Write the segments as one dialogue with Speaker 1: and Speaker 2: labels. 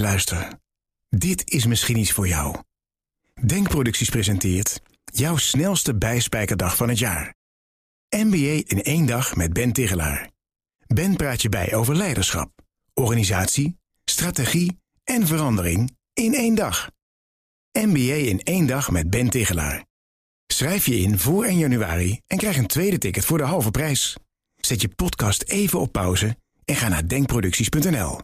Speaker 1: luister. Dit is misschien iets voor jou. Denkproducties presenteert jouw snelste bijspijkerdag van het jaar. MBA in één dag met Ben Tigelaar. Ben praat je bij over leiderschap, organisatie, strategie en verandering in één dag. MBA in één dag met Ben Tigelaar. Schrijf je in voor 1 januari en krijg een tweede ticket voor de halve prijs. Zet je podcast even op pauze en ga naar denkproducties.nl.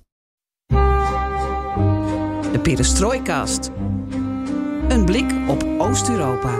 Speaker 2: Perestrooikast. Een blik op Oost-Europa.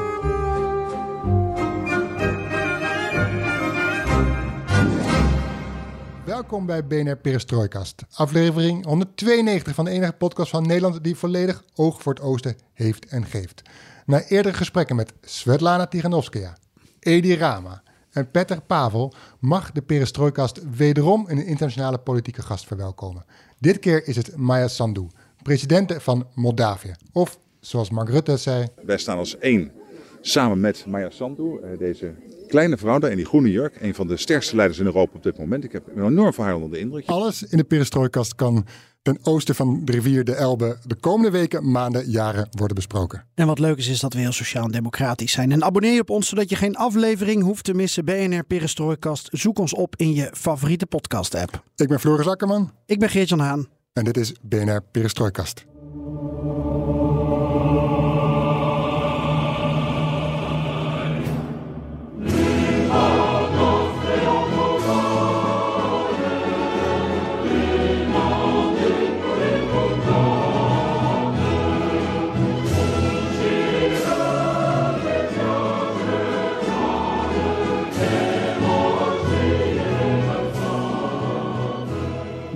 Speaker 3: Welkom bij BNR Perestrooikast. Aflevering 192 van de enige podcast van Nederland die volledig oog voor het oosten heeft en geeft. Na eerdere gesprekken met Svetlana Tiganovskaya, Edi Rama en Petter Pavel mag de Perestrooikast wederom een internationale politieke gast verwelkomen. Dit keer is het Maya Sandu, president van Moldavië. Of zoals Mark Rutte zei.
Speaker 4: Wij staan als één samen met Maya Sandu, eh, deze kleine vrouw daar in die groene jurk. Een van de sterkste leiders in Europa op dit moment. Ik heb een enorm van haar onder de indruk.
Speaker 3: Alles in de perestrooikast kan ten oosten van de rivier de Elbe de komende weken, maanden, jaren worden besproken.
Speaker 5: En wat leuk is, is dat we heel sociaal en democratisch zijn. En abonneer je op ons, zodat je geen aflevering hoeft te missen. BNR Perestrooikast. Zoek ons op in je favoriete podcast-app.
Speaker 3: Ik ben Floris Akkerman.
Speaker 5: Ik ben Geert-Jan Haan.
Speaker 3: En dit is BNR Perestrooikast.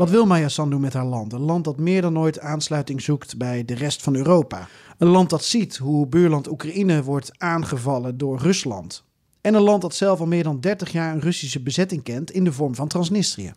Speaker 5: Wat wil Maya Sandu met haar land? Een land dat meer dan ooit aansluiting zoekt bij de rest van Europa. Een land dat ziet hoe buurland Oekraïne wordt aangevallen door Rusland. En een land dat zelf al meer dan 30 jaar een Russische bezetting kent in de vorm van Transnistrië.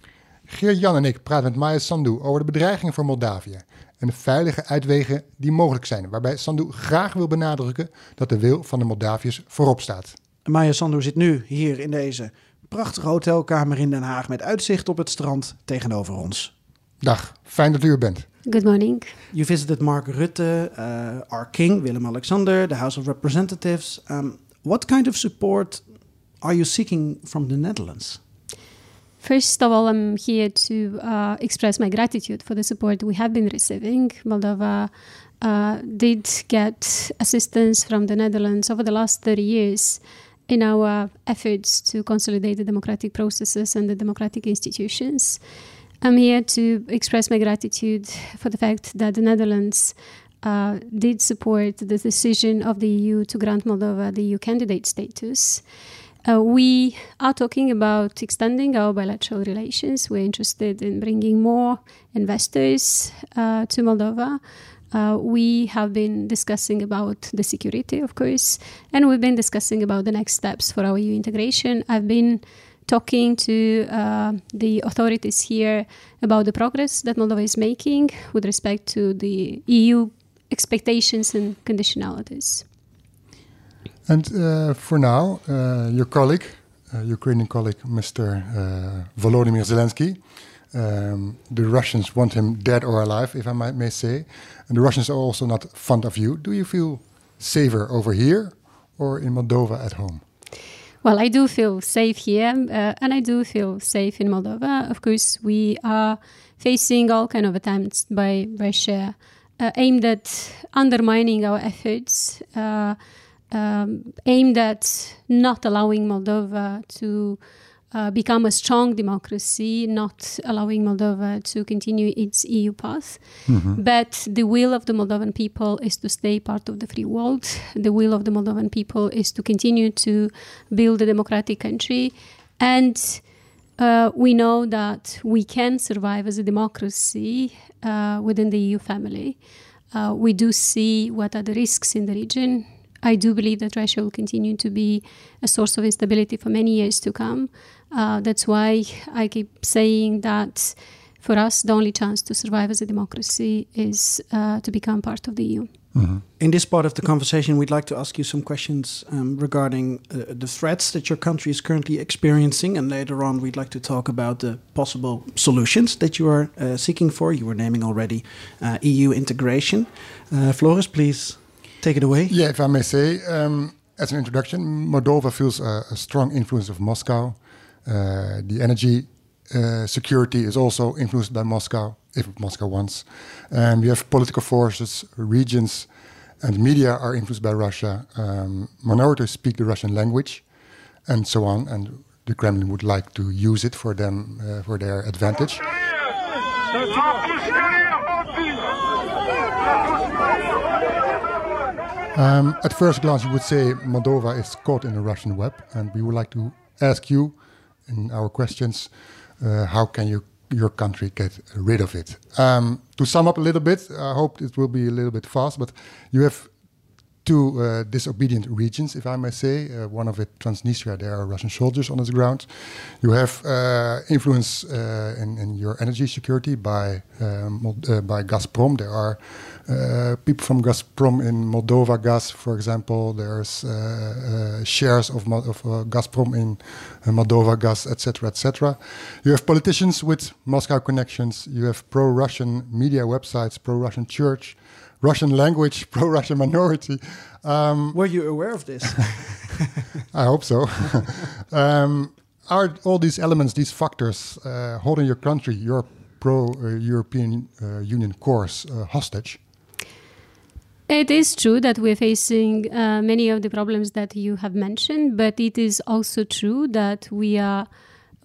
Speaker 3: Geert-Jan en ik praten met Maya Sandu over de bedreigingen voor Moldavië en de veilige uitwegen die mogelijk zijn, waarbij Sandu graag wil benadrukken dat de wil van de Moldaviërs voorop staat.
Speaker 5: Maya Sandu zit nu hier in deze prachtige hotelkamer in Den Haag met uitzicht op het strand tegenover ons.
Speaker 3: Dag, fijn dat u er bent.
Speaker 6: Good morning.
Speaker 5: You visited Mark Rutte, uh, our king, Willem-Alexander, the House of Representatives. Um, what kind of support are you seeking from the Netherlands?
Speaker 6: First of all, I'm here to uh, express my gratitude for the support we have been receiving. Moldova uh, did get assistance from the Netherlands over the last 30 years in our efforts to consolidate the democratic processes and the democratic institutions. I'm here to express my gratitude for the fact that the Netherlands uh, did support the decision of the EU to grant Moldova the EU candidate status. Uh, we are talking about extending our bilateral relations. We're interested in bringing more investors uh, to Moldova. Uh, we have been discussing about the security, of course, and we've been discussing about the next steps for our EU integration. I've been talking to uh, the authorities here about the progress that Moldova is making with respect to the EU expectations and conditionalities.
Speaker 3: And uh, for now, uh, your colleague, uh, Ukrainian colleague, Mr. Uh, Volodymyr Zelensky, um, the Russians want him dead or alive, if I might, may say. And the Russians are also not fond of you. Do you feel safer over here or in Moldova at home?
Speaker 6: Well, I do feel safe here, uh, and I do feel safe in Moldova. Of course, we are facing all kind of attempts by Russia uh, aimed at undermining our efforts, uh, um, aimed at not allowing Moldova to uh, become a strong democracy, not allowing Moldova to continue its EU path. Mm-hmm. But the will of the Moldovan people is to stay part of the free world. The will of the Moldovan people is to continue to build a democratic country. And uh, we know that we can survive as a democracy uh, within the EU family. Uh, we do see what are the risks in the region. I do believe that Russia will continue to be a source of instability for many years to come. Uh, that's why I keep saying that for us, the only chance to survive as a democracy is uh, to become part of the EU.
Speaker 5: In this part of the conversation, we'd like to ask you some questions um, regarding uh, the threats that your country is currently experiencing. And later on, we'd like to talk about the possible solutions that you are uh, seeking for. You were naming already uh, EU integration. Uh, Floris, please take it away.
Speaker 3: Yeah, if I may say, um, as an introduction, Moldova feels a, a strong influence of Moscow. Uh, the energy uh, security is also influenced by Moscow, if Moscow wants. And we have political forces, regions, and media are influenced by Russia. Um, minorities speak the Russian language, and so on. And the Kremlin would like to use it for them, uh, for their advantage. Um, at first glance, you would say Moldova is caught in a Russian web, and we would like to ask you in our questions uh, how can you your country get rid of it? Um, to sum up a little bit, I hope it will be a little bit fast, but you have two uh, disobedient regions, if I may say. Uh, one of it, Transnistria, there are Russian soldiers on the ground. You have uh, influence uh, in, in, your energy security by um, by Gazprom. There are people from Gazprom in Moldovagaz, for example. There's shares of, of Gazprom in Moldovagaz, etc., etc. You have politicians with Moscow connections. You have pro-Russian media websites, pro-Russian church. Russian language, pro Russian minority.
Speaker 5: Um, Were you aware of this?
Speaker 3: I hope so. um, are all these elements, these factors, uh, holding your country, your pro uh, European uh, Union course, uh, hostage?
Speaker 6: It is true that we're facing uh, many of the problems that you have mentioned, but it is also true that we are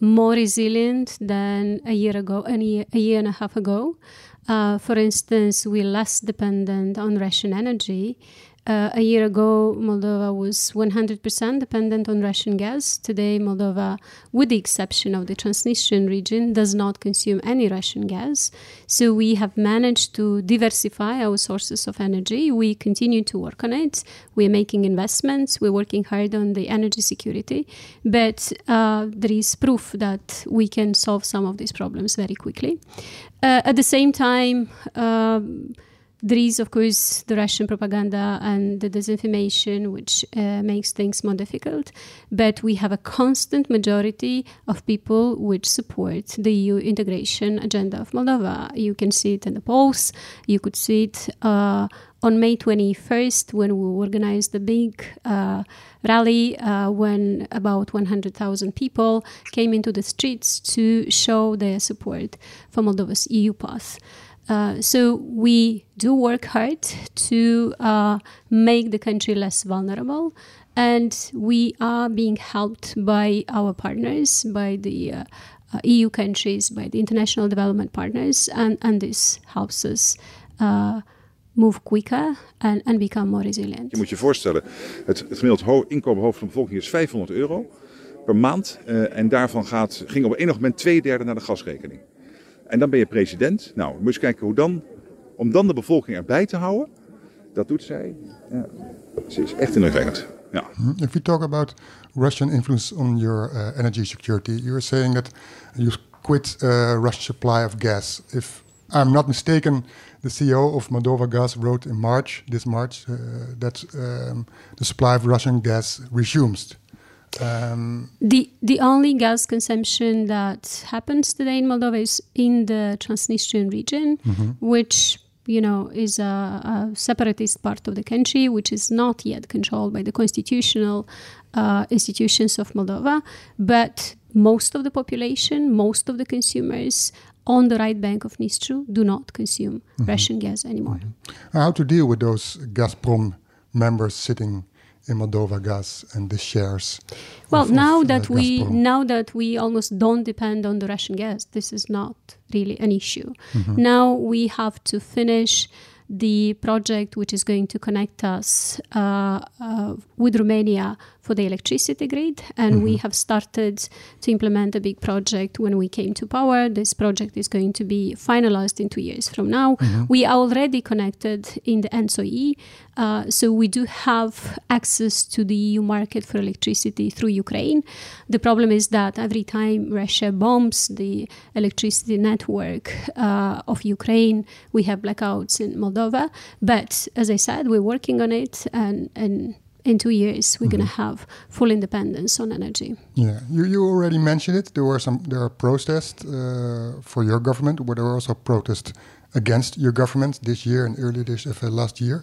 Speaker 6: more resilient than a year ago, a year, a year and a half ago. Uh, for instance, we're less dependent on Russian energy. Uh, a year ago, Moldova was 100% dependent on Russian gas. Today, Moldova, with the exception of the Transnistrian region, does not consume any Russian gas. So we have managed to diversify our sources of energy. We continue to work on it. We're making investments. We're working hard on the energy security. But uh, there is proof that we can solve some of these problems very quickly. Uh, at the same time, um, there is, of course, the Russian propaganda and the disinformation, which uh, makes things more difficult. But we have a constant majority of people which support the EU integration agenda of Moldova. You can see it in the polls. You could see it uh, on May 21st when we organized the big uh, rally uh, when about 100,000 people came into the streets to show their support for Moldova's EU path. Uh, so we do work hard to uh, make the country less vulnerable, and we are being helped by our partners, by the uh, EU countries, by the international development partners, and, and this helps us uh, move quicker and, and become more resilient.
Speaker 4: Je moet je voorstellen, het, het gemiddeld inkomen hoofd van de bevolking is 500 euro per maand. en daarvan gaat, ging op enig moment twee derde naar de gasrekening. En dan ben je president. Nou, moet je kijken hoe dan, om dan de bevolking erbij te houden. Dat doet zij. Ja, ze is echt indrukwekkend. Ja.
Speaker 3: If we talk about Russian influence on your uh, energy security, you were saying that you quit uh, Russian supply of gas. If I'm not mistaken, the CEO of Moldova Gas wrote in March, this March, uh, that um, the supply of Russian gas resumes.
Speaker 6: Um, the the only gas consumption that happens today in Moldova is in the Transnistrian region, mm-hmm. which you know is a, a, separatist part of the country, which is not yet controlled by the constitutional uh, institutions of Moldova. But most of the population, most of the consumers on the right bank of Nistru do not consume mm-hmm. Russian gas anymore.
Speaker 3: Mm-hmm. How to deal with those Gazprom members sitting in Moldovagaz and the shares.
Speaker 6: Well, of, now of, that uh, we now that we almost don't depend on the Russian gas, this is not really an issue. Mm-hmm. Now we have to finish the project which is going to connect us uh, uh, with Romania for the electricity grid. And we have started to implement a big project when we came to power. This project is going to be finalized in two years from now. We are already connected in the ENTSO-E, uh, so we do have access to the EU market for electricity through Ukraine. The problem is that every time Russia bombs the electricity network uh, of Ukraine, we have blackouts in Moldova. But as I said, we're working on it, and, and in two years we're going to have full independence on energy.
Speaker 3: Yeah, you, you already mentioned it. There were some there are protests uh, for your government, but there were also protests against your government this year and earlier this uh, last year.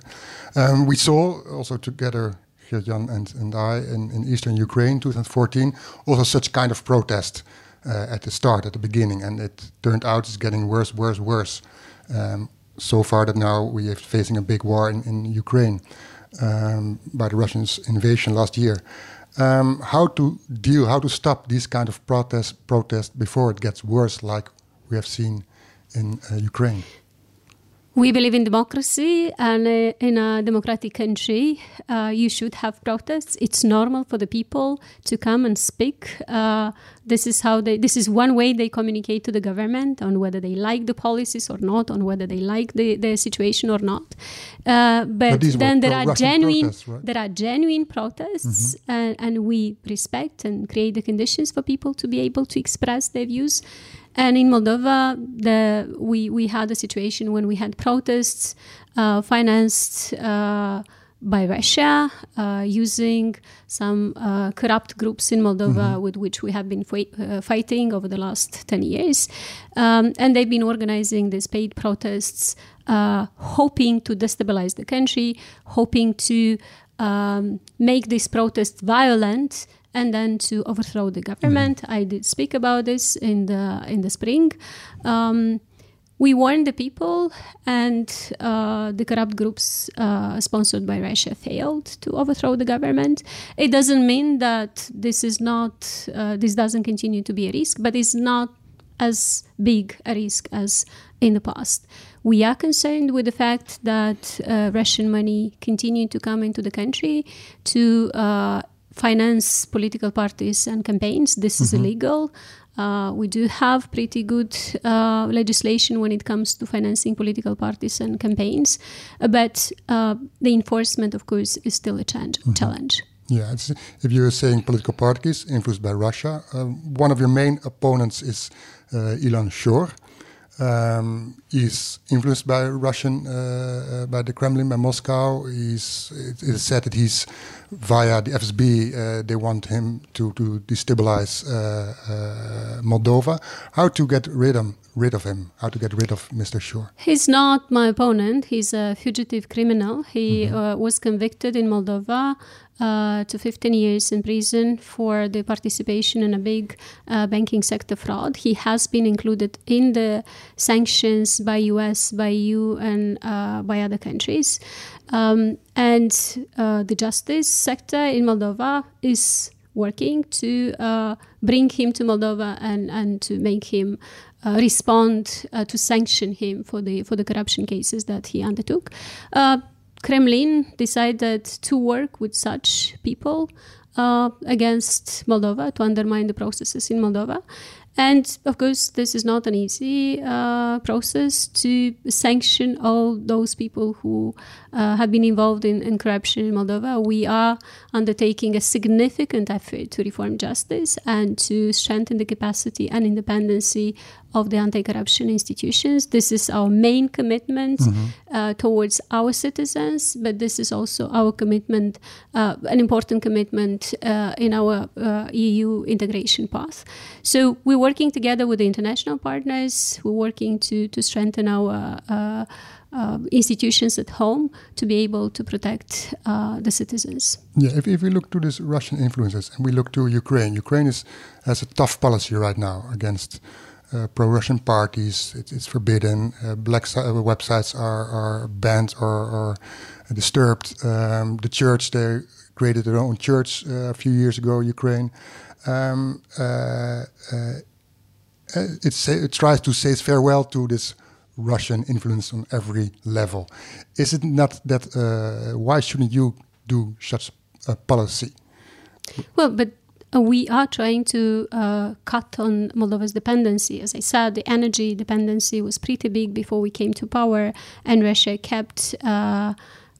Speaker 3: Um, we saw also together, Jan and, and I, in, in eastern Ukraine, 2014, also such kind of protest uh, at the start, at the beginning, and it turned out it's getting worse, worse, worse. Um, so far that now we are facing a big war in, in Ukraine um, by the Russians' invasion last year. Um, how to deal, how to stop these kind of protests, protest before it gets worse, like we have seen in uh, Ukraine?
Speaker 6: We believe in democracy, and uh, in a democratic country, uh, you should have protests. It's normal for the people to come and speak. Uh, this is how they. This is one way they communicate to the government on whether they like the policies or not, on whether they like the, the situation or not. Uh, but,
Speaker 3: But
Speaker 6: then there are genuine
Speaker 3: protests, right?
Speaker 6: there are genuine protests, and, and we respect and create the conditions for people to be able to express their views. And in Moldova, the, we, we had a situation when we had protests uh, financed uh, by Russia uh, using some uh, corrupt groups in Moldova with which we have been uh, fighting over the last 10 years. Um, and they've been organizing these paid protests, uh, hoping to destabilize the country, hoping to um, make these protests violent and then to overthrow the government. I did speak about this in the in the spring. Um, we warned the people, and uh, the corrupt groups uh, sponsored by Russia failed to overthrow the government. It doesn't mean that this is not uh, this doesn't continue to be a risk, but it's not as big a risk as in the past. We are concerned with the fact that uh, Russian money continued to come into the country to uh, finance political parties and campaigns. This is illegal. Uh, we do have pretty good uh, legislation when it comes to financing political parties and campaigns, uh, but uh, the enforcement, of course, is still a chan- challenge.
Speaker 3: Yeah, it's, if you're saying political parties influenced by Russia, um, one of your main opponents is uh, Ilan Shor. Um, he's influenced by Russian, uh, uh, by the Kremlin, by Moscow. He's, it is said that he's via the FSB. Uh, they want him to to destabilize uh, uh, Moldova. How to get rid of rid of him? How to get rid of Mr. Shor?
Speaker 6: He's not my opponent. He's a fugitive criminal. He uh, was convicted in Moldova uh, to 15 years in prison for the participation in a big uh, banking sector fraud. He has been included in the sanctions by US, by EU, and uh, by other countries. Um, and uh, the justice sector in Moldova is working to uh, bring him to Moldova and, and to make him uh, respond uh, to sanction him for the for the corruption cases that he undertook. Uh, Kremlin decided to work with such people uh, against Moldova to undermine the processes in Moldova. And of course, this is not an easy uh, process to sanction all those people who uh, have been involved in, in corruption in Moldova. We are undertaking a significant effort to reform justice and to strengthen the capacity and independency of the anti-corruption institutions. This is our main commitment uh, towards our citizens, but this is also our commitment, uh, an important commitment uh, in our uh, EU integration path. So we're working together with the international partners. We're working to to strengthen our. Uh, uh, institutions at home to be able to protect uh, the citizens.
Speaker 3: Yeah, if, if we look to these Russian influences and we look to Ukraine, Ukraine is, has a tough policy right now against uh, pro-Russian parties. It, it's forbidden. Uh, black si- uh, websites are, are banned or, or disturbed. Um, the church they created their own church uh, a few years ago. Ukraine. Um, it, tries to say farewell to this Russian influence on every level. Is it not that? Why shouldn't you do such a policy?
Speaker 6: Well, but we are trying to uh, cut on Moldova's dependency. As I said, the energy dependency was pretty big before we came to power, and Russia kept uh,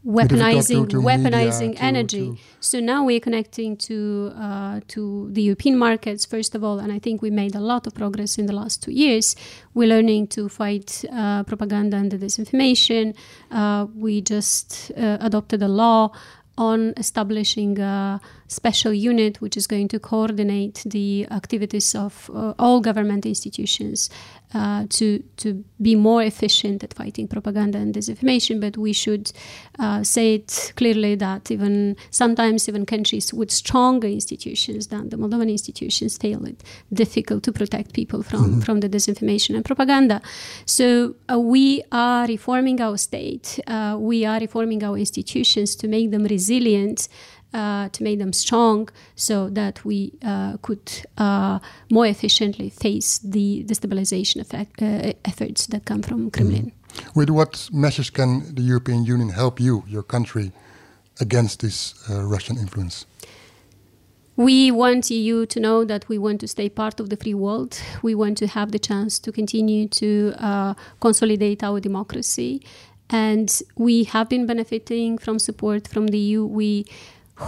Speaker 6: weaponizing
Speaker 3: to- to
Speaker 6: weaponizing
Speaker 3: media,
Speaker 6: energy.
Speaker 3: to-
Speaker 6: So now we're connecting to uh, to the European markets first of all, and I think we made a lot of progress in the last two years. We're learning to fight uh, propaganda and the disinformation. Uh, we just uh, adopted a law on establishing a special unit which is going to coordinate the activities of uh, all government institutions uh, to to be more efficient at fighting propaganda and disinformation. But we should uh, say it clearly that even sometimes even countries with stronger institutions than the Moldovan institutions fail it difficult to protect people from from the disinformation and propaganda. So uh, we are reforming our state. Uh, we are reforming our institutions to make them resilient uh, to make them strong so that we uh, could uh, more efficiently face the destabilization effect, uh, efforts that come from Kremlin.
Speaker 3: With what measures can the European Union help you, your country, against this uh, Russian influence?
Speaker 6: We want EU to know that we want to stay part of the free world. We want to have the chance to continue to uh, consolidate our democracy. And we have been benefiting from support from the EU. We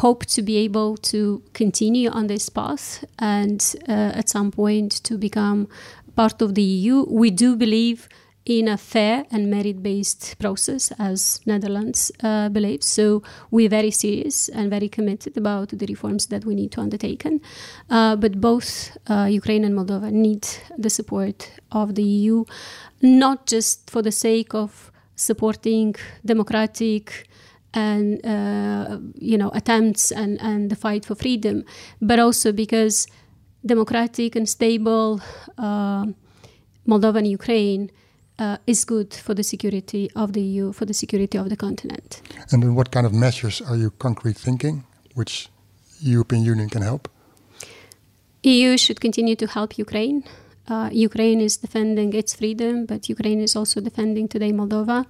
Speaker 6: hope to be able to continue on this path and uh, at some point to become part of the EU. We do believe in a fair and merit-based process, as Netherlands uh, believes. So we're very serious and very committed about the reforms that we need to undertake. Uh, but both uh, Ukraine and Moldova need the support of the EU, not just for the sake of supporting democratic and uh, you know attempts and, and the fight for freedom, but also because democratic and stable uh, Moldova and Ukraine uh, is good for the security of the EU, for the security of the continent.
Speaker 3: And then what kind of measures are you concrete thinking, which European Union can help?
Speaker 6: EU should continue to help Ukraine. Uh, Ukraine is defending its freedom, but Ukraine is also defending today Moldova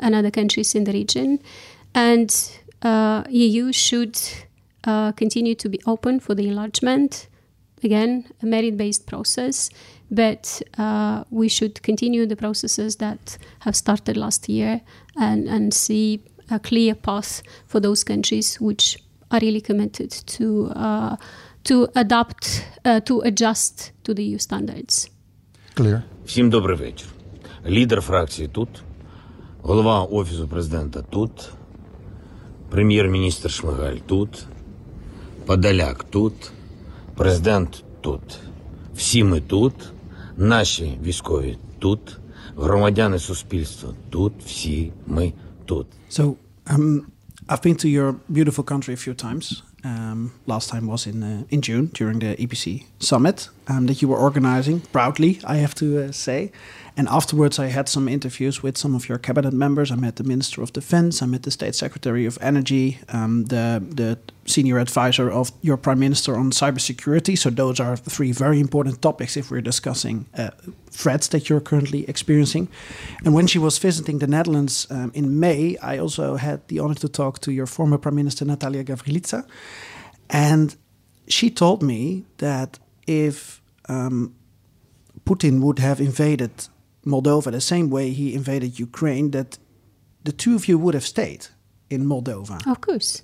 Speaker 6: and other countries in the region. And uh, EU should uh, continue to be open for the enlargement. Again, a merit-based process, but uh, we should continue the processes that have started last year and, and see a clear path for those countries which are really committed to uh, to adapt, uh, to adjust to the EU standards.
Speaker 3: Clear.
Speaker 7: Всім добрий вечір. Лідер фракції тут, голова Офісу президента тут, Прем'єр-міністр Шмигаль тут, Подоляк тут, президент тут. Всі ми тут, наші військові тут, громадяни суспільства тут, всі ми тут.
Speaker 5: So, um, I've been to your beautiful country a few times. Um, last time was in uh, in June during the EPC summit um, that you were organizing proudly, I have to uh, say. And afterwards, I had some interviews with some of your cabinet members. I met the Minister of Defense, I met the State Secretary of Energy, um, the the senior advisor of your Prime Minister on cybersecurity. So those are three very important topics if we're discussing uh, threats that you're currently experiencing. And when she was visiting the Netherlands um, in May, I also had the honor to talk to your former Prime Minister Natalia Gavrilița, and she told me that if um, Putin would have invaded Moldova the same way he invaded Ukraine, that the two of you would have stayed in Moldova.
Speaker 6: Of course.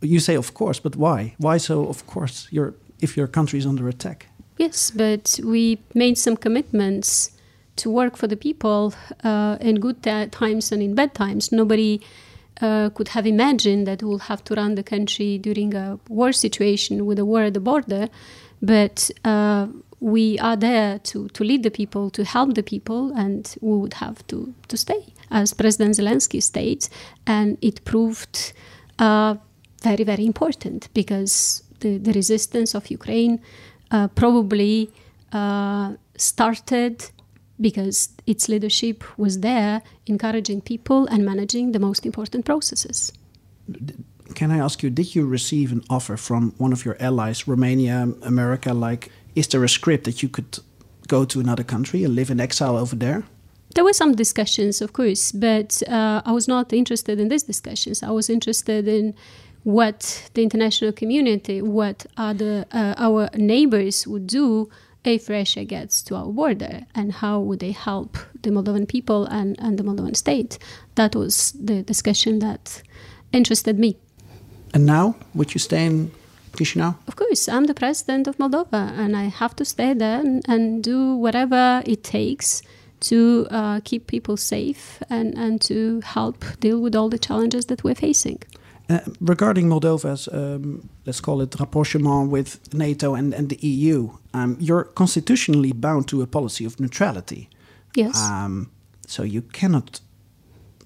Speaker 5: You say, of course, but why? Why so? Of course, your if your country is under attack.
Speaker 6: Yes, but we made some commitments to work for the people uh, in good times and in bad times. Nobody uh, could have imagined that we'll have to run the country during a war situation with a war at the border, but uh, we are there to, to lead the people, to help the people, and we would have to, to stay, as President Zelensky states, and it proved uh, very, very important because the, the resistance of Ukraine uh, probably uh, started because its leadership was there encouraging people and managing the most important processes.
Speaker 5: Can I ask you, did you receive an offer from one of your allies, Romania, America? Like, is there a script that you could go to another country and live in exile over there?
Speaker 6: There were some discussions, of course, but uh, I was not interested in these discussions. I was interested in what the international community, what other uh, our neighbors would do if Russia gets to our border, and how would they help the Moldovan people and, and the Moldovan state? That was the discussion that interested me.
Speaker 5: And now, would you stay in Chisinau?
Speaker 6: Of course, I'm the president of Moldova, and I have to stay there and, and do whatever it takes to uh, keep people safe and, and to help deal with all the challenges that we're facing.
Speaker 5: Uh, regarding Moldova's, um, let's call it rapprochement with NATO and, and the EU, um, you're constitutionally bound to a policy of neutrality.
Speaker 6: Yes.
Speaker 5: Um, so you cannot,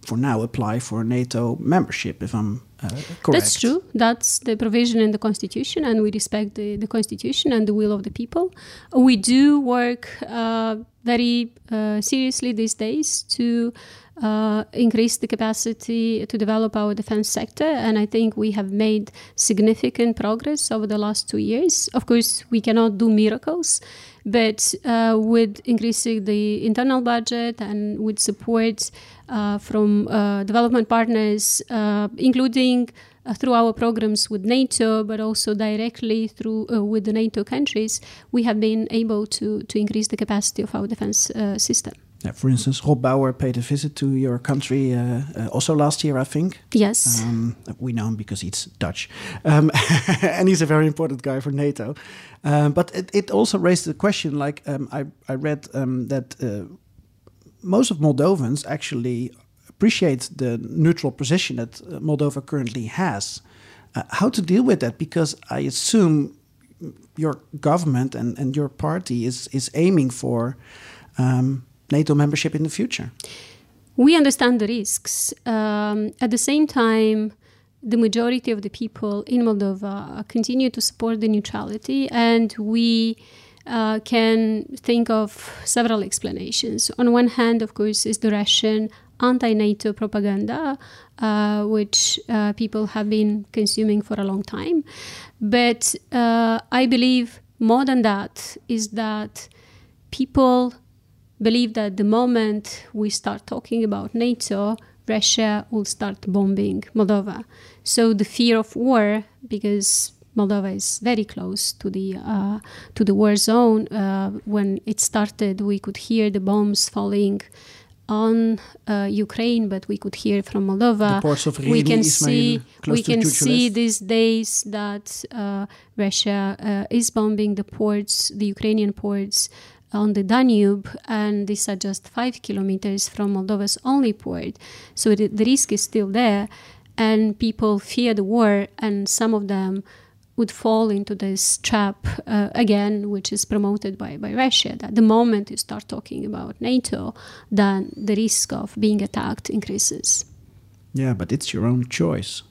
Speaker 5: for now, apply for NATO membership, if I'm uh, correct.
Speaker 6: That's true. That's the provision in the Constitution, and we respect the, the Constitution and the will of the people. We do work uh, very uh, seriously these days to uh, increase the capacity to develop our defense sector, and I think we have made significant progress over the last two years. Of course, we cannot do miracles, but uh, with increasing the internal budget and with support from uh, development partners, uh, including uh, through our programs with NATO, but also directly through uh, with the NATO countries, we have been able to to increase the capacity of our defense uh, system.
Speaker 5: Yeah, for instance, Rob Bauer paid a visit to your country uh, uh, also last year, I think.
Speaker 6: Yes.
Speaker 5: Um, we know him because he's Dutch. Um, and he's a very important guy for NATO. Um, but it, it, also raised the question like, um, I, I read um, that uh, most of Moldovans actually appreciate the neutral position that uh, Moldova currently has. Uh, how to deal with that? Because I assume your government and, and your party is, is aiming for. Um, NATO membership in the future?
Speaker 6: We understand the risks. Um, at the same time, the majority of the people in Moldova continue to support the neutrality, and we uh, can think of several explanations. On one hand, of course, is the Russian anti NATO propaganda, uh, which uh, people have been consuming for a long time. But uh, I believe more than that is that people believe that the moment we start talking about NATO, Russia will start bombing Moldova. So the fear of war, because Moldova is very close to the uh, to the war zone. Uh, when it started, we could hear the bombs falling on uh, Ukraine, but we could hear from Moldova.
Speaker 5: we
Speaker 6: can
Speaker 5: Ismail,
Speaker 6: see we can see these days that uh, Russia uh, is bombing the ports, the Ukrainian ports on the Danube, and these are just five kilometers from Moldova's only port. So the, the risk is still there, and people fear the war, and some of them would fall into this trap uh, again, which is promoted by, by Russia. That the moment you start talking about NATO, then the risk of being attacked increases.
Speaker 5: Yeah, but it's your own choice.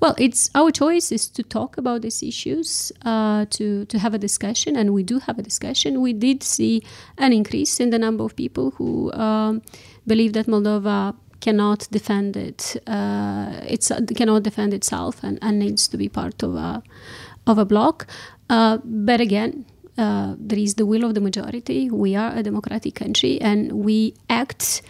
Speaker 6: Well, it's our choice is to talk about these issues, uh, to to have a discussion, and we do have a discussion. We did see an increase in the number of people who um, believe that Moldova cannot defend it. Uh, it's uh, cannot defend itself and, and needs to be part of a of a bloc. Uh, but again, uh, there is the will of the majority. We are a democratic country, and we act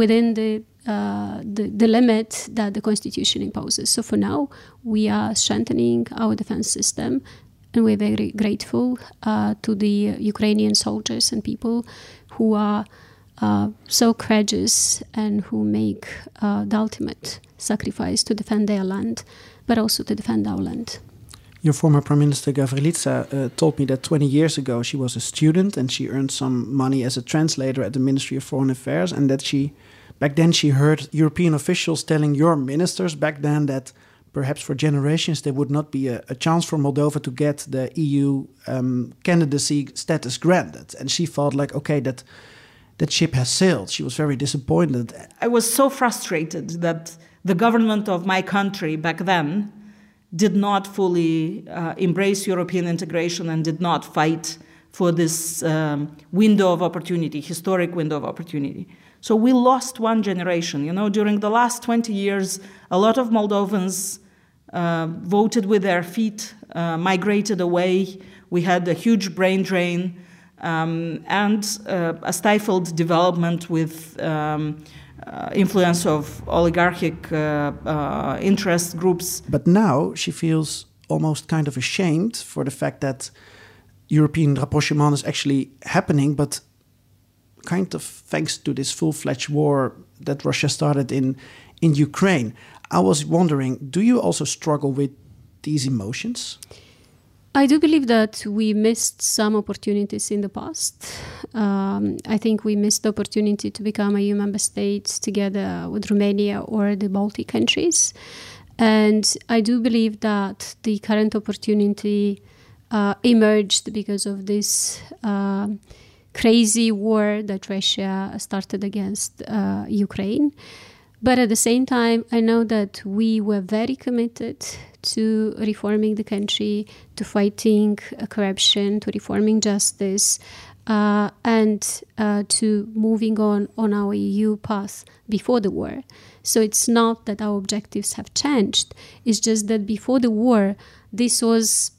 Speaker 6: within the uh, the, the limit that the constitution imposes. So for now, we are strengthening our defense system, and we're very grateful uh, to the Ukrainian soldiers and people who are uh, so courageous and who make uh, the ultimate sacrifice to defend their land, but also to defend our land.
Speaker 5: Your former Prime Minister Gavrilița uh, told me that 20 years ago she was a student and she earned some money as a translator at the Ministry of Foreign Affairs, and that she Back then, she heard European officials telling your ministers back then that perhaps for generations there would not be a, a chance for Moldova to get the EU um, candidacy status granted. And she felt like, okay, that that ship has sailed. She was very disappointed.
Speaker 8: I was so frustrated that the government of my country back then did not fully uh, embrace European integration and did not fight for this um, window of opportunity, historic window of opportunity. So we lost one generation. You know, during the last 20 years, a lot of Moldovans uh, voted with their feet, uh, migrated away. We had a huge brain drain. Um, and uh, a stifled development with um, uh, influence of oligarchic uh, uh, interest groups.
Speaker 5: But now she feels almost kind of ashamed for the fact that European rapprochement is actually happening, but kind of thanks to this full-fledged war that Russia started in in Ukraine. I was wondering, do you also struggle with these emotions?
Speaker 6: I do believe that we missed some opportunities in the past. Um, I think we missed the opportunity to become a EU member state together with Romania or the Baltic countries. And I do believe that the current opportunity uh, emerged because of this uh, crazy war that Russia started against uh, Ukraine. But at the same time, I know that we were very committed to reforming the country, to fighting corruption, to reforming justice, uh, and uh, to moving on on our EU path before the war. So it's not that our objectives have changed, it's just that before the war, this was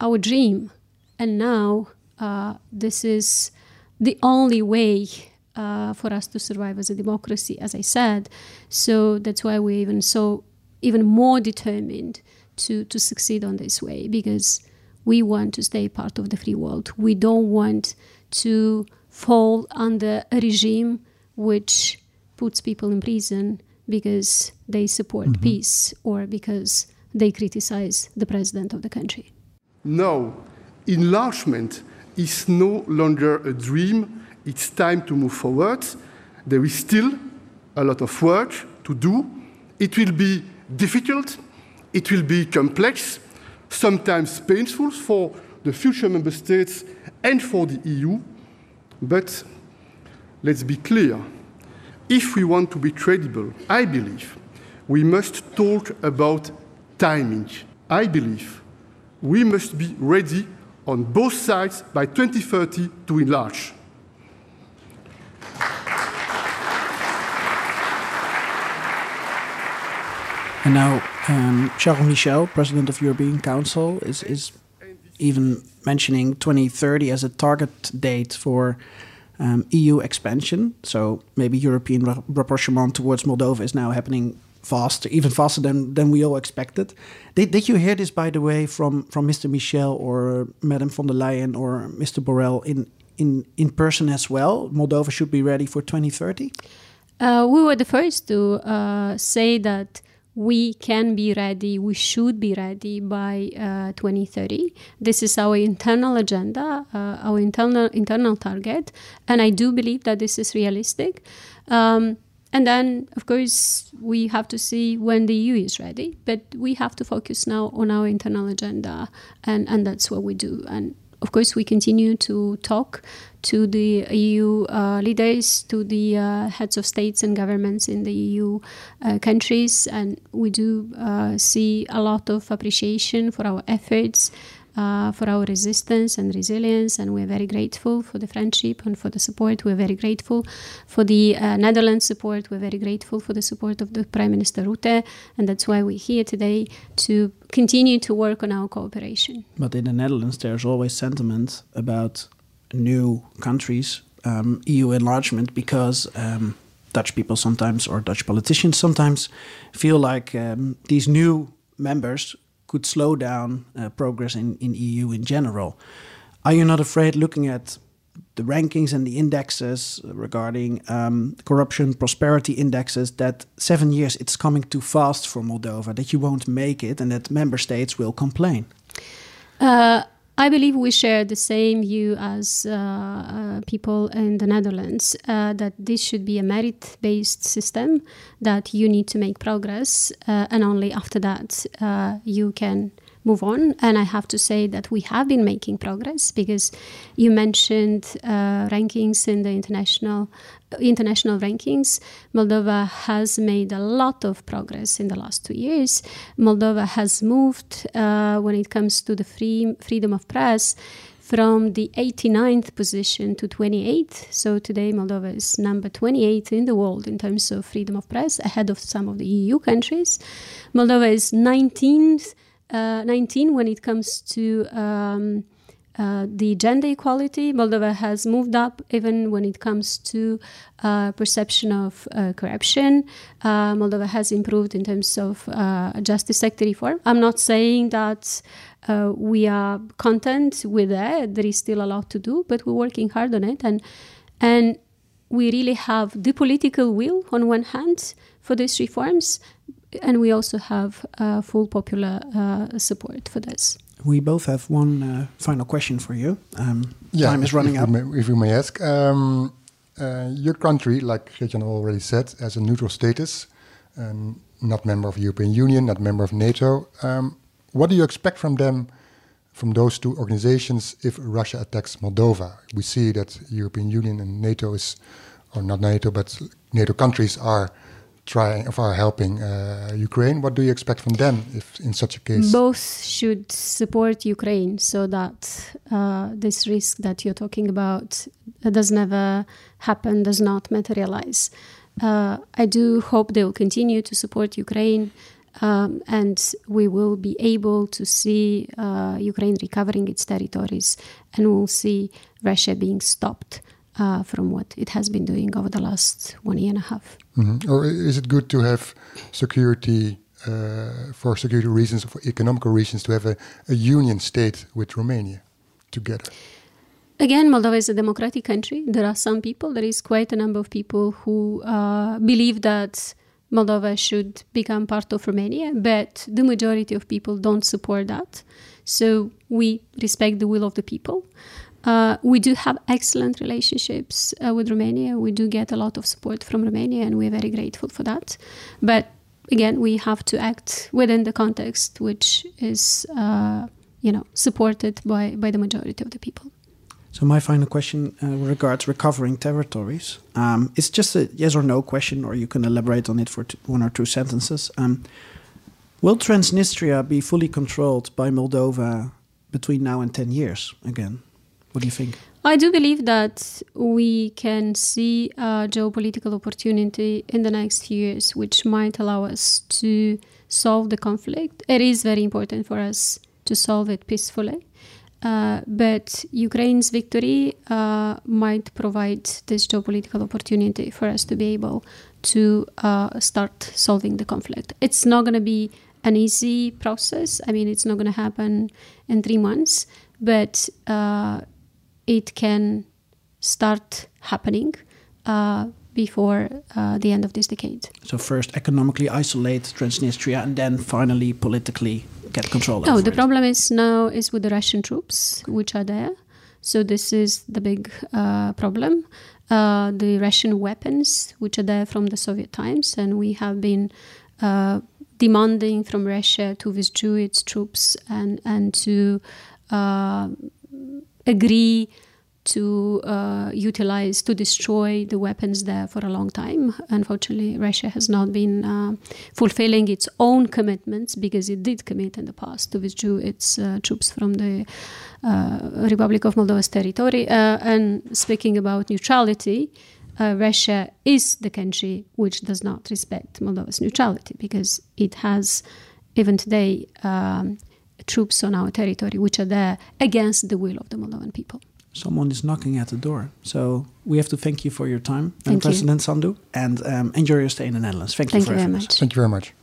Speaker 6: our dream. And now uh, this is the only way uh, for us to survive as a democracy, as I said. So that's why we're even so even more determined to to succeed on this way because we want to stay part of the free world. We don't want to fall under a regime which puts people in prison because they support mm-hmm. peace or because they criticize the president of the country.
Speaker 9: No, enlargement is no longer a dream it's time to move forward. There is still a lot of work to do. It will be difficult, it will be complex, sometimes painful for the future member states and for the EU. But let's be clear if we want to be credible, I believe we must talk about timing. I believe we must be ready on both sides by 2030 to enlarge.
Speaker 5: And now um, Charles Michel, President of European Council, is, is even mentioning 2030 as a target date for um, EU expansion. So maybe European rapprochement towards Moldova is now happening faster, even faster than, than we all expected. Did, did you hear this, by the way, from, from Mr. Michel or Madame von der Leyen or Mr. Borrell in, in, in person as well? Moldova should be ready for 2030?
Speaker 6: Uh, we were the first to uh, say that we can be ready, we should be ready by uh, 2030. This is our internal agenda, uh, our internal internal target, and I do believe that this is realistic. Um, and then, of course, we have to see when the EU is ready. But we have to focus now on our internal agenda, and, and that's what we do. And of course, we continue to talk to the EU uh, leaders, to the uh, heads of states and governments in the EU uh, countries, and we do uh, see a lot of appreciation for our efforts. Uh, for our resistance and resilience, and we're very grateful for the friendship and for the support. We're very grateful for the uh, Netherlands support. We're very grateful for the support of the Prime Minister Rutte, and that's why we're here today to continue to work on our cooperation.
Speaker 5: But in the Netherlands, there's always sentiment about new countries, um, EU enlargement, because um, Dutch people sometimes, or Dutch politicians sometimes, feel like um, these new members could slow down uh, progress in, in EU in general. Are you not afraid looking at the rankings and the indexes regarding um, corruption, prosperity indexes, that seven years it's coming too fast for Moldova, that you won't make it, and that member states will complain?
Speaker 6: Uh, I believe we share the same view as uh, uh, people in the Netherlands uh, that this should be a merit based system, that you need to make progress, uh, and only after that you can move on. And I have to say that we have been making progress because you mentioned uh, rankings in the international international rankings. Moldova has made a lot of progress in the last two years. Moldova has moved uh, when it comes to the free freedom of press from the 89th position to 28th. So today Moldova is number 28 in the world in terms of freedom of press, ahead of some of the EU countries. Moldova is 19th uh, 19 when it comes to um, uh, the gender equality. Moldova has moved up even when it comes to uh, perception of uh, corruption. Uh, Moldova has improved in terms of uh, justice sector reform. I'm not saying that uh, we are content with that. There is still a lot to do, but we're working hard on it, and and we really have the political will on one hand for these reforms, and we also have full popular support for this
Speaker 5: we both have one uh, final question for you. Um,
Speaker 3: yeah,
Speaker 5: time is running
Speaker 3: if
Speaker 5: out.
Speaker 3: May, if you may ask, um, uh, your country, like Geert-Jan already said, has a neutral status, and not member of the European Union, not member of NATO. Um, what do you expect from them, from those two organizations, if Russia attacks Moldova? We see that European Union and NATO is, or not NATO, but NATO countries are trying are helping uh, Ukraine. What do you expect from them if in such a case?
Speaker 6: Both should support Ukraine so that uh, this risk that you're talking about does never happen, does not materialize. Uh, I do hope they will continue to support Ukraine. Um, and we will be able to see uh, Ukraine recovering its territories, and we'll see Russia being stopped uh, from what it has been doing over the last one year and a half.
Speaker 3: Mm-hmm. Or is it good to have security uh, for security reasons, for economical reasons, to have a, a union state with Romania together?
Speaker 6: Again, Moldova is a democratic country. There are some people, there is quite a number of people who uh, believe that Moldova should become part of Romania, but the majority of people don't support that. So we respect the will of the people. Uh, we do have excellent relationships uh, with Romania. We do get a lot of support from Romania, and we're very grateful for that. But again, we have to act within the context which is, uh, you know, supported by, by the majority of the people.
Speaker 5: So my final question uh, regards recovering territories. Um, it's just a yes or no question, or you can elaborate on it for one or two sentences. Um, will Transnistria be fully controlled by Moldova between now and ten years again? What do you think?
Speaker 6: I do believe that we can see a geopolitical opportunity in the next few years, which might allow us to solve the conflict. It is very important for us to solve it peacefully. Uh, but Ukraine's victory uh, might provide this geopolitical opportunity for us to be able to uh, start solving the conflict. It's not going to be an easy process. I mean, it's not going to happen in three months, but uh, it can start happening uh, before uh, the end of this decade.
Speaker 5: So first economically isolate Transnistria and then finally politically get control
Speaker 6: no, the
Speaker 5: it.
Speaker 6: problem is now is with the Russian troops which are there. So this is the big uh, problem. Uh, the Russian weapons which are there from the Soviet times, and we have been uh, demanding from Russia to withdraw its troops and and to uh, agree to uh, utilize to destroy the weapons there for a long time. Unfortunately, Russia has not been uh, fulfilling its own commitments because it did commit in the past to withdraw its uh, troops from the uh, Republic of Moldova's territory. Uh, and speaking about neutrality, uh, Russia is the country which does not respect Moldova's neutrality because it has, even today, um, troops on our territory which are there against the will of the Moldovan people.
Speaker 5: Someone is knocking at the door. So we have to thank you for your time,
Speaker 6: thank
Speaker 5: President Sandu, and um, enjoy your stay in the Netherlands. Thank,
Speaker 6: thank
Speaker 5: you,
Speaker 6: you very much.
Speaker 3: Thank you very much.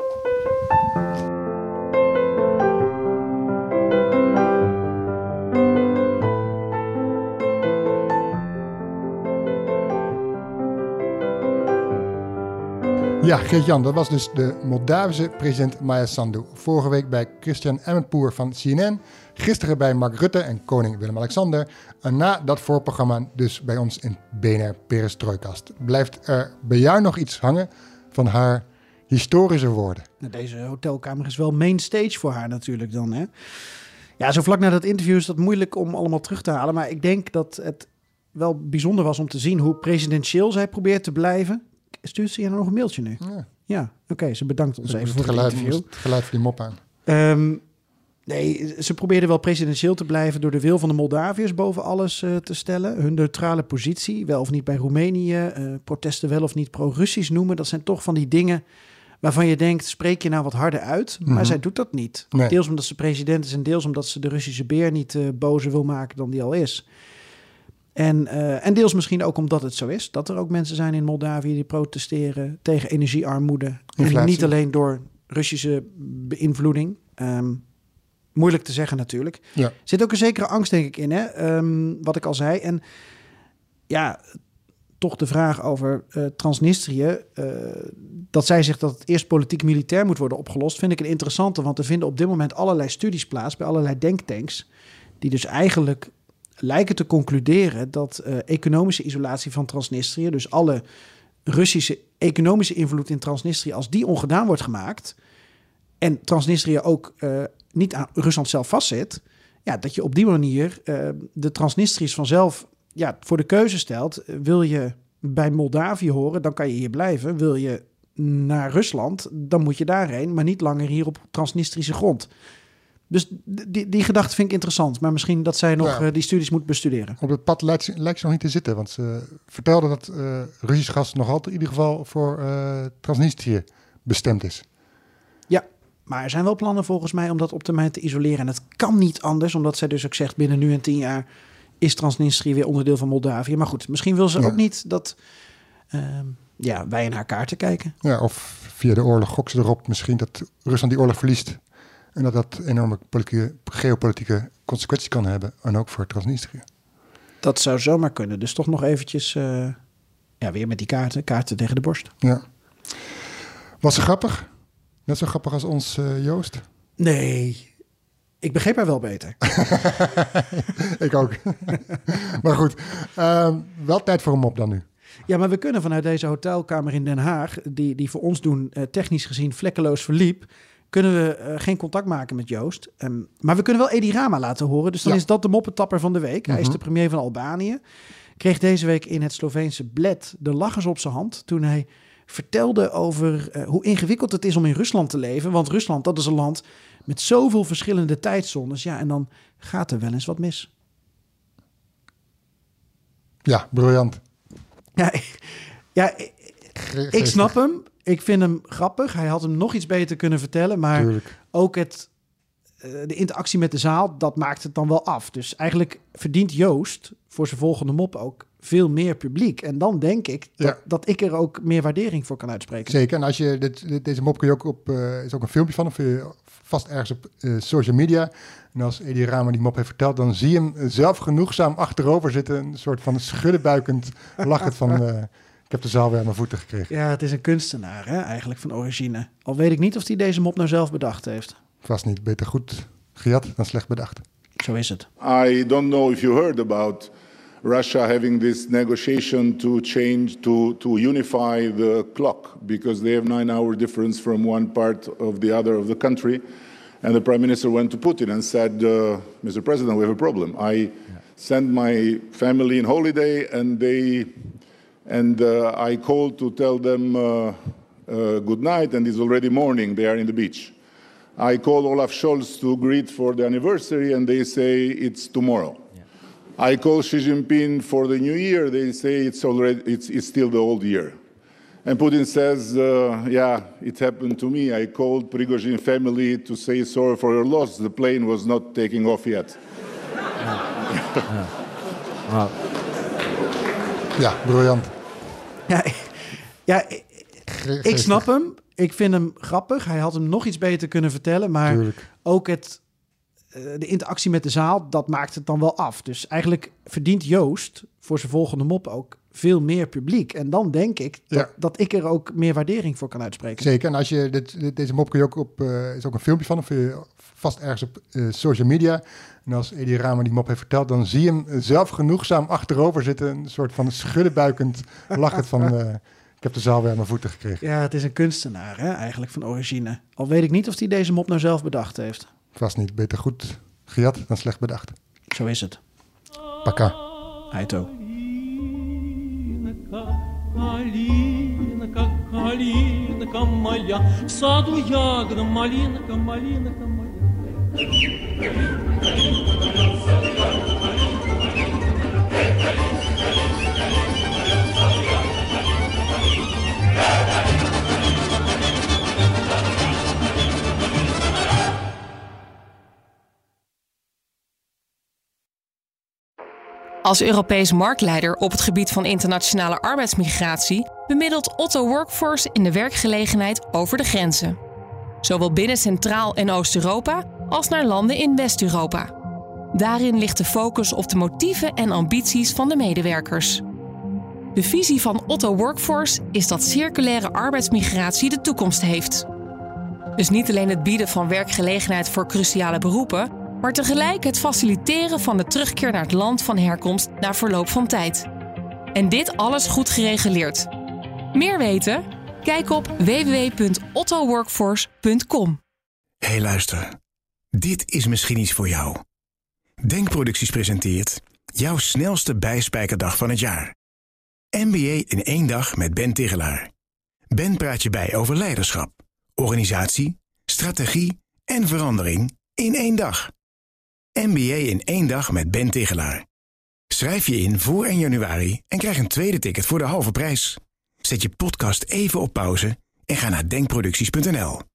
Speaker 3: Ja, Geert-Jan, dat was dus de Moldavische president Maya Sandu. Vorige week bij Christian Emmenpoer van CNN. Gisteren bij Mark Rutte en koning Willem-Alexander. En na dat voorprogramma dus bij ons in BNR Perestroikast. Blijft er bij jou nog iets hangen van haar historische woorden?
Speaker 5: Nou, deze hotelkamer is wel main stage voor haar natuurlijk dan, hè? Ja, zo vlak na dat interview is dat moeilijk om allemaal terug te halen. Maar ik denk dat het wel bijzonder was om te zien hoe presidentieel zij probeert te blijven stuurt ze je nog een mailtje nu?
Speaker 3: Ja.
Speaker 5: Ja, oké. ze bedankt ons even voor
Speaker 3: het geluid,
Speaker 5: interview.
Speaker 3: Het geluid van die mop aan.
Speaker 5: Um, nee, ze probeerden wel presidentieel te blijven door de wil van de Moldaviërs boven alles uh, te stellen. Hun neutrale positie, wel of niet bij Roemenië, uh, protesten wel of niet pro-Russisch noemen. Dat zijn toch van die dingen waarvan je denkt, spreek je nou wat harder uit? Maar
Speaker 3: Mhm.
Speaker 5: zij doet dat niet.
Speaker 3: Nee.
Speaker 5: Deels omdat ze president is en deels omdat ze de Russische beer niet eh, bozer wil maken dan die al is. En, eh, en deels misschien ook omdat het zo is dat er ook mensen zijn in Moldavië die protesteren tegen energiearmoede. En niet alleen door Russische beïnvloeding. Ehm, moeilijk te zeggen natuurlijk.
Speaker 3: Ja.
Speaker 5: Er zit ook een zekere angst, denk ik, in, hè? Ehm, wat ik al zei. En ja, toch de vraag over eh, Transnistrië. eh, dat zij zegt dat het eerst politiek-militair moet worden opgelost, vind ik een interessante. Want er vinden op dit moment allerlei studies plaats bij allerlei denktanks. Die dus eigenlijk lijken te concluderen dat eh, economische isolatie van Transnistrië, dus alle Russische economische invloed in Transnistrië, als die ongedaan wordt gemaakt. En Transnistrië ook eh, niet aan Rusland zelf vastzit. Ja, dat je op die manier eh, de Transnistriërs vanzelf ja, voor de keuze stelt. Wil je bij Moldavië horen, dan kan je hier blijven. Wil je naar Rusland, dan moet je daarheen. Maar niet langer hier op Transnistrische grond. Dus die, die gedachte vind ik interessant. Maar misschien dat zij nog
Speaker 3: Ja.
Speaker 5: eh, die studies moet bestuderen.
Speaker 3: Op het pad lijkt ze, lijkt ze nog niet te zitten. Want ze vertelde dat eh Russisch gas nog altijd in ieder geval voor eh Transnistrië bestemd is.
Speaker 5: Ja, maar er zijn wel plannen volgens mij om dat op termijn te isoleren. En het kan niet anders, omdat zij dus ook zegt binnen nu en tien jaar is Transnistrië weer onderdeel van Moldavië. Maar goed, misschien wil ze
Speaker 3: Ja.
Speaker 5: ook niet dat ehm, ja, wij in haar kaarten kijken.
Speaker 3: Ja, of via de oorlog gok ze erop misschien dat Rusland die oorlog verliest. En dat dat enorme politieke, geopolitieke consequenties kan hebben. En ook voor Transnistrië.
Speaker 5: Dat zou zomaar kunnen. Dus toch nog eventjes eh, ja, weer met die kaarten, kaarten tegen de borst.
Speaker 3: Ja. Was ze grappig? Net zo grappig als ons eh, Joost?
Speaker 5: Nee, ik begreep haar wel beter.
Speaker 3: Ik ook. maar goed, ehm, wel tijd voor een mop dan nu.
Speaker 5: Ja, maar we kunnen vanuit deze hotelkamer in Den Haag, die, die voor ons doen eh, technisch gezien vlekkeloos verliep, kunnen we eh, geen contact maken met Joost. Ehm, maar we kunnen wel Edi Rama laten horen. Dus dan
Speaker 3: Ja.
Speaker 5: is dat de moppetapper van de week. Hij is
Speaker 3: Mhm.
Speaker 5: de premier van Albanië. Kreeg deze week in het Sloveense Bled de lachers op zijn hand toen hij vertelde over eh, hoe ingewikkeld het is om in Rusland te leven. Want Rusland, dat is een land met zoveel verschillende tijdzones. Ja, en dan gaat er wel eens wat mis.
Speaker 3: Ja, briljant.
Speaker 5: Ja, ja, ik- ik snap hem. Ik vind hem grappig. Hij had hem nog iets beter kunnen vertellen. Maar
Speaker 3: Tuurlijk.
Speaker 5: ook het, eh, de interactie met de zaal, dat maakt het dan wel af. Dus eigenlijk verdient Joost voor zijn volgende mop ook veel meer publiek. En dan denk ik dat,
Speaker 3: Ja.
Speaker 5: dat ik er ook meer waardering voor kan uitspreken.
Speaker 3: Zeker. En als je dit, dit- deze mop kun je ook op, eh is ook een filmpje van, of je vast ergens op eh, social media. En als Edi Rama die mop heeft verteld, dan zie je hem zelf genoegzaam achterover zitten, een soort van schuddenbuikend lachend van, ik heb de zaal weer aan mijn voeten gekregen.
Speaker 5: Ja, het is een kunstenaar hè, eigenlijk van origine. Al weet ik niet of hij deze mop nou zelf bedacht heeft.
Speaker 3: Vast niet beter goed gejat dan slecht bedacht.
Speaker 5: Zo is het.
Speaker 10: I don't know if you heard about Russia having this negotiation to change to, to unify the clock because they have nine hour difference from one part of the other of the country. And the prime minister went to Putin and said, uh, Mr. President, we have a problem. I sent my family in holiday and they and uh, I called to tell them uh, uh, good night and it's already morning. They are in the beach. I called Olaf Scholz to greet for the anniversary, and they say it's tomorrow. I call Xi Jinping for the new year. They say it's already it's, it's still the old year. And Putin says, uh, "Yeah, it happened to me. I called Prigozhin family to say sorry for your loss. The plane was not taking off yet."
Speaker 3: Ja, briljant.
Speaker 5: Ja, ja ik, snap hem. Ik vind hem grappig. Hij had hem nog iets beter kunnen vertellen. Maar
Speaker 3: Tuurlijk.
Speaker 5: ook het, eh, de interactie met de zaal, dat maakt het dan wel af. Dus eigenlijk verdient Joost voor zijn volgende mop ook veel meer publiek. En dan denk ik dat,
Speaker 3: Ja.
Speaker 5: dat ik er ook meer waardering voor kan uitspreken.
Speaker 3: Zeker. En als je dit, dit- deze mop kun je ook op, eh, is ook een filmpje van, of je vast ergens op eh, social media. En als Edi Rama die mop heeft verteld, dan zie je hem zelf genoegzaam achterover zitten, een soort van schuddenbuikend lachend van, eh, ik heb de zaal weer aan mijn voeten gekregen.
Speaker 5: Ja, het is een kunstenaar hè, eigenlijk van origine. Al weet ik niet of hij deze mop nou zelf bedacht heeft.
Speaker 3: Vast niet beter goed gejat dan slecht bedacht.
Speaker 5: Zo is het.
Speaker 3: Paka.
Speaker 5: Heito.
Speaker 11: Калинка, калинка моя, в саду ягода, малинка, малинка моя.
Speaker 12: Als Europees marktleider op het gebied van internationale arbeidsmigratie bemiddelt Otto Workforce in de werkgelegenheid over de grenzen. Zowel binnen Centraal- en Oost-Europa als naar landen in West-Europa. Daarin ligt de focus op de motieven en ambities van de medewerkers. De visie van Otto Workforce is dat circulaire arbeidsmigratie de toekomst heeft. Dus niet alleen het bieden van werkgelegenheid voor cruciale beroepen, maar tegelijk het faciliteren van de terugkeer naar het land van herkomst na verloop van tijd. En dit alles goed gereguleerd. Meer weten? Kijk op www.ottoworkforce.com.
Speaker 1: Hey, luister, dit is misschien iets voor jou. Denkproducties presenteert jouw snelste bijspijkerdag van het jaar. MBA in één dag met Ben Tigelaar. Ben praat je bij over leiderschap, organisatie, strategie en verandering in één dag. MBA in één dag met Ben Tigelaar. Schrijf je in voor 1 januari en krijg een tweede ticket voor de halve prijs. Zet je podcast even op pauze en ga naar denkproducties.nl.